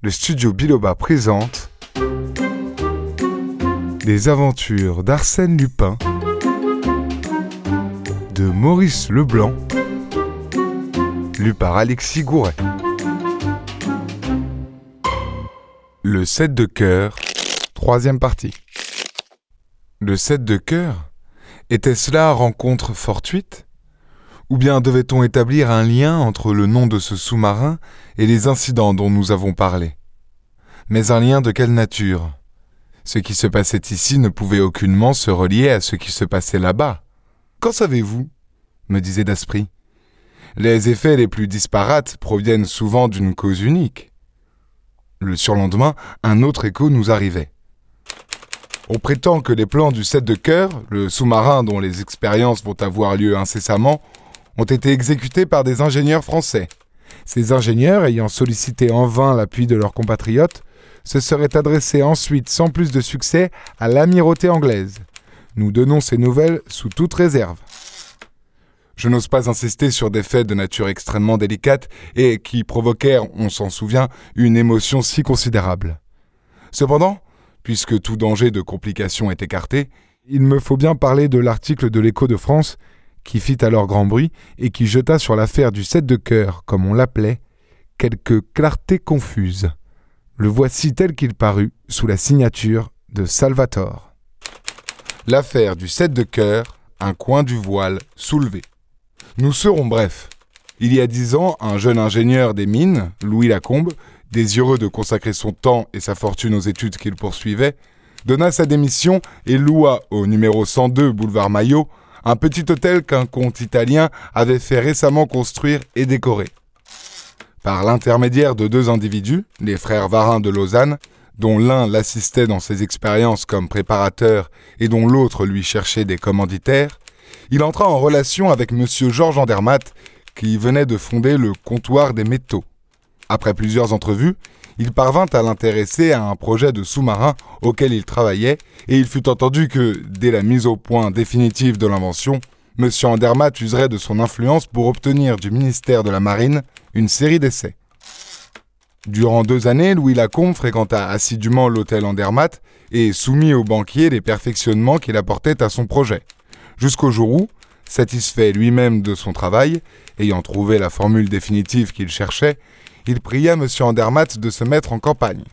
le studio Biloba présente Les aventures d'Arsène Lupin de Maurice Leblanc, lu par Alexis Gouret. Le 7 de cœur, troisième partie. Le 7 de cœur Était-ce là rencontre fortuite ou bien devait-on établir un lien entre le nom de ce sous-marin et les incidents dont nous avons parlé? Mais un lien de quelle nature? Ce qui se passait ici ne pouvait aucunement se relier à ce qui se passait là-bas. Qu'en savez-vous? me disait Daspry. Les effets les plus disparates proviennent souvent d'une cause unique. Le surlendemain, un autre écho nous arrivait. On prétend que les plans du 7 de cœur, le sous-marin dont les expériences vont avoir lieu incessamment, ont été exécutés par des ingénieurs français. Ces ingénieurs, ayant sollicité en vain l'appui de leurs compatriotes, se seraient adressés ensuite sans plus de succès à l'amirauté anglaise. Nous donnons ces nouvelles sous toute réserve. Je n'ose pas insister sur des faits de nature extrêmement délicate et qui provoquèrent, on s'en souvient, une émotion si considérable. Cependant, puisque tout danger de complication est écarté, il me faut bien parler de l'article de l'Écho de France qui fit alors grand bruit et qui jeta sur l'affaire du sept de cœur, comme on l'appelait, quelques clartés confuses. Le voici tel qu'il parut sous la signature de Salvatore. L'affaire du sept de cœur, un coin du voile soulevé. Nous serons brefs. Il y a dix ans, un jeune ingénieur des mines, Louis Lacombe, désireux de consacrer son temps et sa fortune aux études qu'il poursuivait, donna sa démission et loua au numéro 102 boulevard Maillot un petit hôtel qu'un comte italien avait fait récemment construire et décorer. Par l'intermédiaire de deux individus, les frères Varin de Lausanne, dont l'un l'assistait dans ses expériences comme préparateur et dont l'autre lui cherchait des commanditaires, il entra en relation avec M. Georges Andermatt, qui venait de fonder le comptoir des métaux. Après plusieurs entrevues, il parvint à l'intéresser à un projet de sous-marin auquel il travaillait, et il fut entendu que, dès la mise au point définitive de l'invention, M. Andermatt userait de son influence pour obtenir du ministère de la Marine une série d'essais. Durant deux années, Louis Lacombe fréquenta assidûment l'hôtel Andermatt et soumit au banquier les perfectionnements qu'il apportait à son projet, jusqu'au jour où, satisfait lui-même de son travail, ayant trouvé la formule définitive qu'il cherchait, il pria M. Andermatt de se mettre en campagne.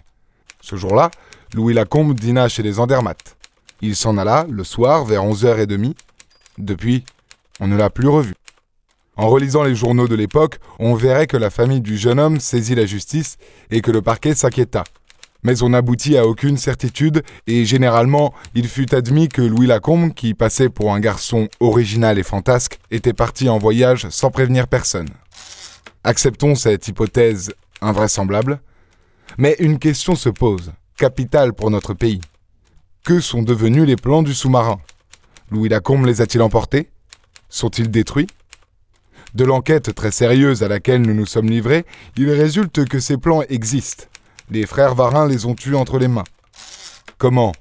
Ce jour-là, Louis Lacombe dîna chez les Andermatt. Il s'en alla, le soir, vers 11h30. Depuis, on ne l'a plus revu. En relisant les journaux de l'époque, on verrait que la famille du jeune homme saisit la justice et que le parquet s'inquiéta. Mais on n'aboutit à aucune certitude et généralement, il fut admis que Louis Lacombe, qui passait pour un garçon original et fantasque, était parti en voyage sans prévenir personne. Acceptons cette hypothèse invraisemblable, mais une question se pose, capitale pour notre pays. Que sont devenus les plans du sous-marin? Louis Lacombe les a-t-il emportés? Sont-ils détruits? De l'enquête très sérieuse à laquelle nous nous sommes livrés, il résulte que ces plans existent. Les frères Varin les ont eus entre les mains. Comment?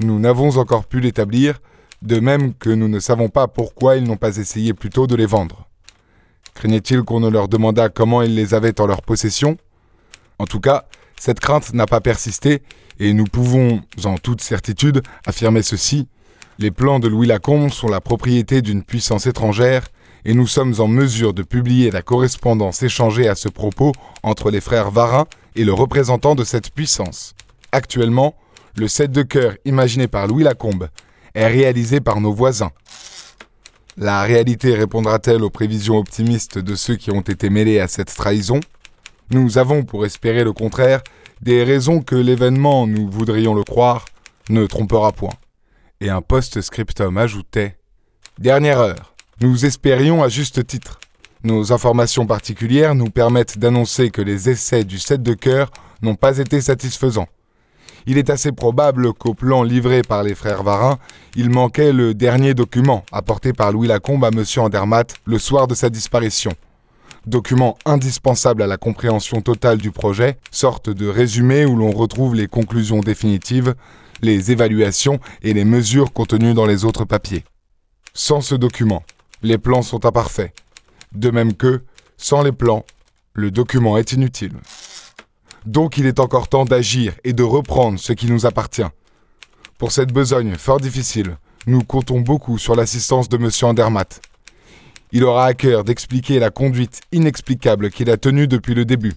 Nous n'avons encore pu l'établir, de même que nous ne savons pas pourquoi ils n'ont pas essayé plus tôt de les vendre. Craignait-il qu'on ne leur demandât comment ils les avaient en leur possession? En tout cas, cette crainte n'a pas persisté, et nous pouvons, en toute certitude, affirmer ceci. Les plans de Louis Lacombe sont la propriété d'une puissance étrangère, et nous sommes en mesure de publier la correspondance échangée à ce propos entre les frères Varin et le représentant de cette puissance. Actuellement, le set de cœur imaginé par Louis Lacombe est réalisé par nos voisins, la réalité répondra-t-elle aux prévisions optimistes de ceux qui ont été mêlés à cette trahison? Nous avons, pour espérer le contraire, des raisons que l'événement, nous voudrions le croire, ne trompera point. Et un post-scriptum ajoutait Dernière heure. Nous espérions à juste titre. Nos informations particulières nous permettent d'annoncer que les essais du set de cœur n'ont pas été satisfaisants il est assez probable qu'au plan livré par les frères Varin, il manquait le dernier document apporté par Louis Lacombe à M. Andermatt le soir de sa disparition. Document indispensable à la compréhension totale du projet, sorte de résumé où l'on retrouve les conclusions définitives, les évaluations et les mesures contenues dans les autres papiers. Sans ce document, les plans sont imparfaits. De même que, sans les plans, le document est inutile. Donc il est encore temps d'agir et de reprendre ce qui nous appartient. Pour cette besogne fort difficile, nous comptons beaucoup sur l'assistance de M. Andermatt. Il aura à cœur d'expliquer la conduite inexplicable qu'il a tenue depuis le début.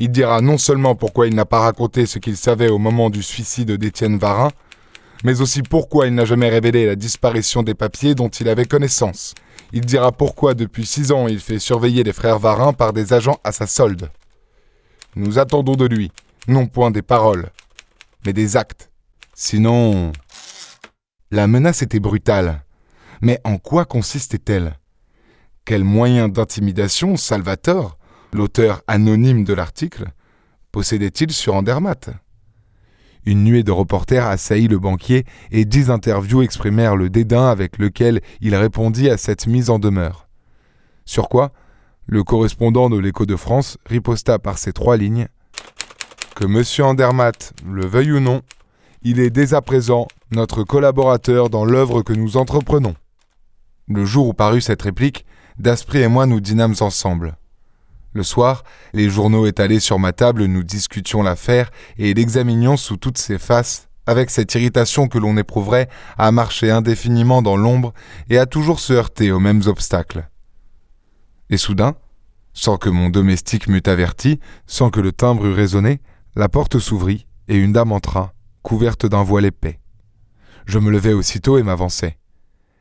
Il dira non seulement pourquoi il n'a pas raconté ce qu'il savait au moment du suicide d'Étienne Varin, mais aussi pourquoi il n'a jamais révélé la disparition des papiers dont il avait connaissance. Il dira pourquoi depuis six ans il fait surveiller les frères Varin par des agents à sa solde. Nous attendons de lui, non point des paroles, mais des actes. Sinon... La menace était brutale. Mais en quoi consistait-elle? Quel moyen d'intimidation Salvatore, l'auteur anonyme de l'article, possédait-il sur Andermatt? Une nuée de reporters assaillit le banquier et dix interviews exprimèrent le dédain avec lequel il répondit à cette mise en demeure. Sur quoi le correspondant de l'Écho de France riposta par ces trois lignes Que M. Andermatt le veuille ou non, il est dès à présent notre collaborateur dans l'œuvre que nous entreprenons. Le jour où parut cette réplique, Daspry et moi nous dînâmes ensemble. Le soir, les journaux étalés sur ma table, nous discutions l'affaire et l'examinions sous toutes ses faces, avec cette irritation que l'on éprouverait à marcher indéfiniment dans l'ombre et à toujours se heurter aux mêmes obstacles. Et soudain, sans que mon domestique m'eût averti, sans que le timbre eût résonné, la porte s'ouvrit et une dame entra, couverte d'un voile épais. Je me levai aussitôt et m'avançai.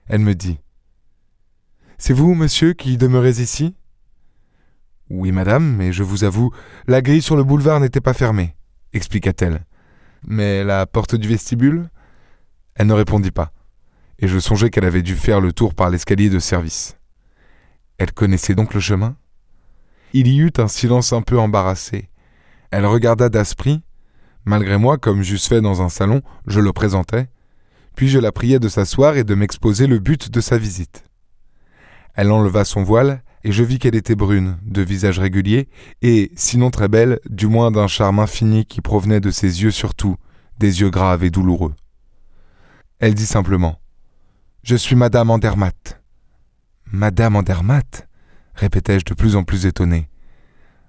Elle me dit C'est vous, monsieur, qui demeurez ici? Oui, madame, mais je vous avoue, la grille sur le boulevard n'était pas fermée, expliqua-t-elle. Mais la porte du vestibule? Elle ne répondit pas, et je songeai qu'elle avait dû faire le tour par l'escalier de service. Elle connaissait donc le chemin? Il y eut un silence un peu embarrassé. Elle regarda Daspry, Malgré moi, comme j'eusse fait dans un salon, je le présentais, puis je la priai de s'asseoir et de m'exposer le but de sa visite. Elle enleva son voile, et je vis qu'elle était brune, de visage régulier, et, sinon très belle, du moins d'un charme infini qui provenait de ses yeux surtout, des yeux graves et douloureux. Elle dit simplement Je suis Madame Andermatt. Madame Andermatt répétai-je de plus en plus étonné.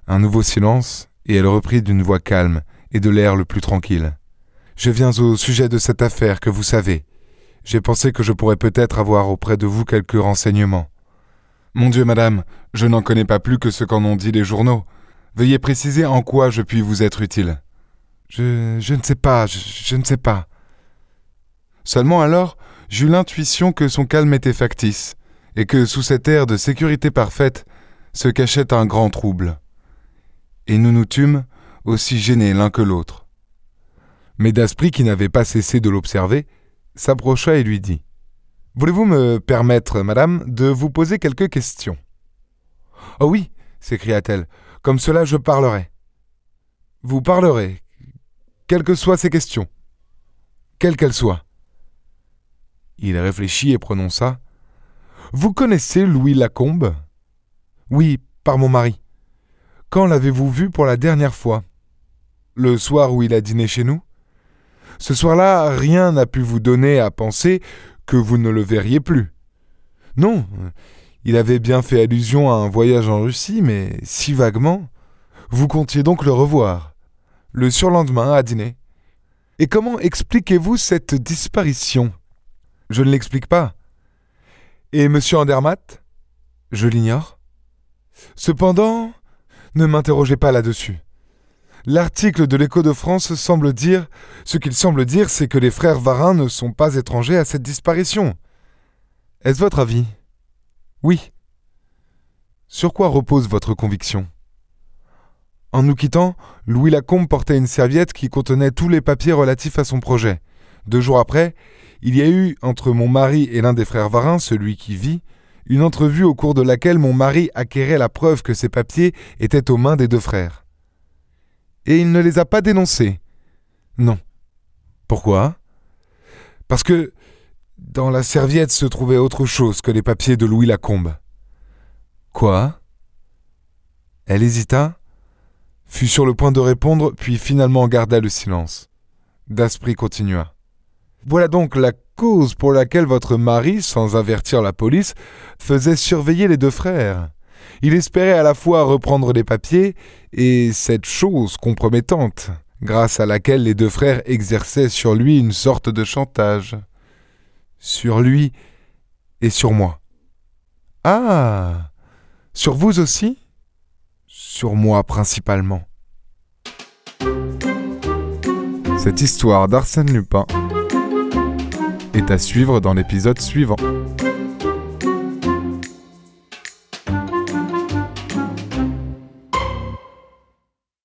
Un nouveau silence, et elle reprit d'une voix calme, et de l'air le plus tranquille. Je viens au sujet de cette affaire que vous savez. J'ai pensé que je pourrais peut-être avoir auprès de vous quelques renseignements. Mon Dieu, madame, je n'en connais pas plus que ce qu'en ont dit les journaux. Veuillez préciser en quoi je puis vous être utile. Je, je ne sais pas, je, je ne sais pas. Seulement alors, j'eus l'intuition que son calme était factice, et que sous cet air de sécurité parfaite se cachait un grand trouble. Et nous nous tûmes, aussi gênés l'un que l'autre. Mais Daspry, qui n'avait pas cessé de l'observer, s'approcha et lui dit Voulez-vous me permettre, madame, de vous poser quelques questions Oh oui, s'écria-t-elle, comme cela je parlerai. Vous parlerez, quelles que soient ces questions, quelles qu'elles soient. Il réfléchit et prononça Vous connaissez Louis Lacombe? Oui, par mon mari. Quand l'avez-vous vu pour la dernière fois? Le soir où il a dîné chez nous? Ce soir-là, rien n'a pu vous donner à penser que vous ne le verriez plus. Non, il avait bien fait allusion à un voyage en Russie, mais si vaguement. Vous comptiez donc le revoir. Le surlendemain, à dîner. Et comment expliquez-vous cette disparition? Je ne l'explique pas. Et M. Andermatt Je l'ignore. Cependant, ne m'interrogez pas là-dessus. L'article de l'Écho de France semble dire ce qu'il semble dire, c'est que les frères Varin ne sont pas étrangers à cette disparition. Est-ce votre avis? Oui. Sur quoi repose votre conviction? En nous quittant, Louis Lacombe portait une serviette qui contenait tous les papiers relatifs à son projet. Deux jours après, il y a eu entre mon mari et l'un des frères Varin, celui qui vit, une entrevue au cours de laquelle mon mari acquérait la preuve que ces papiers étaient aux mains des deux frères et il ne les a pas dénoncés. Non. Pourquoi? Parce que dans la serviette se trouvait autre chose que les papiers de Louis Lacombe. Quoi? Elle hésita, fut sur le point de répondre, puis finalement garda le silence. Daspry continua. Voilà donc la cause pour laquelle votre mari, sans avertir la police, faisait surveiller les deux frères. Il espérait à la fois reprendre les papiers et cette chose compromettante, grâce à laquelle les deux frères exerçaient sur lui une sorte de chantage. Sur lui et sur moi. Ah Sur vous aussi? Sur moi principalement. Cette histoire d'Arsène Lupin est à suivre dans l'épisode suivant.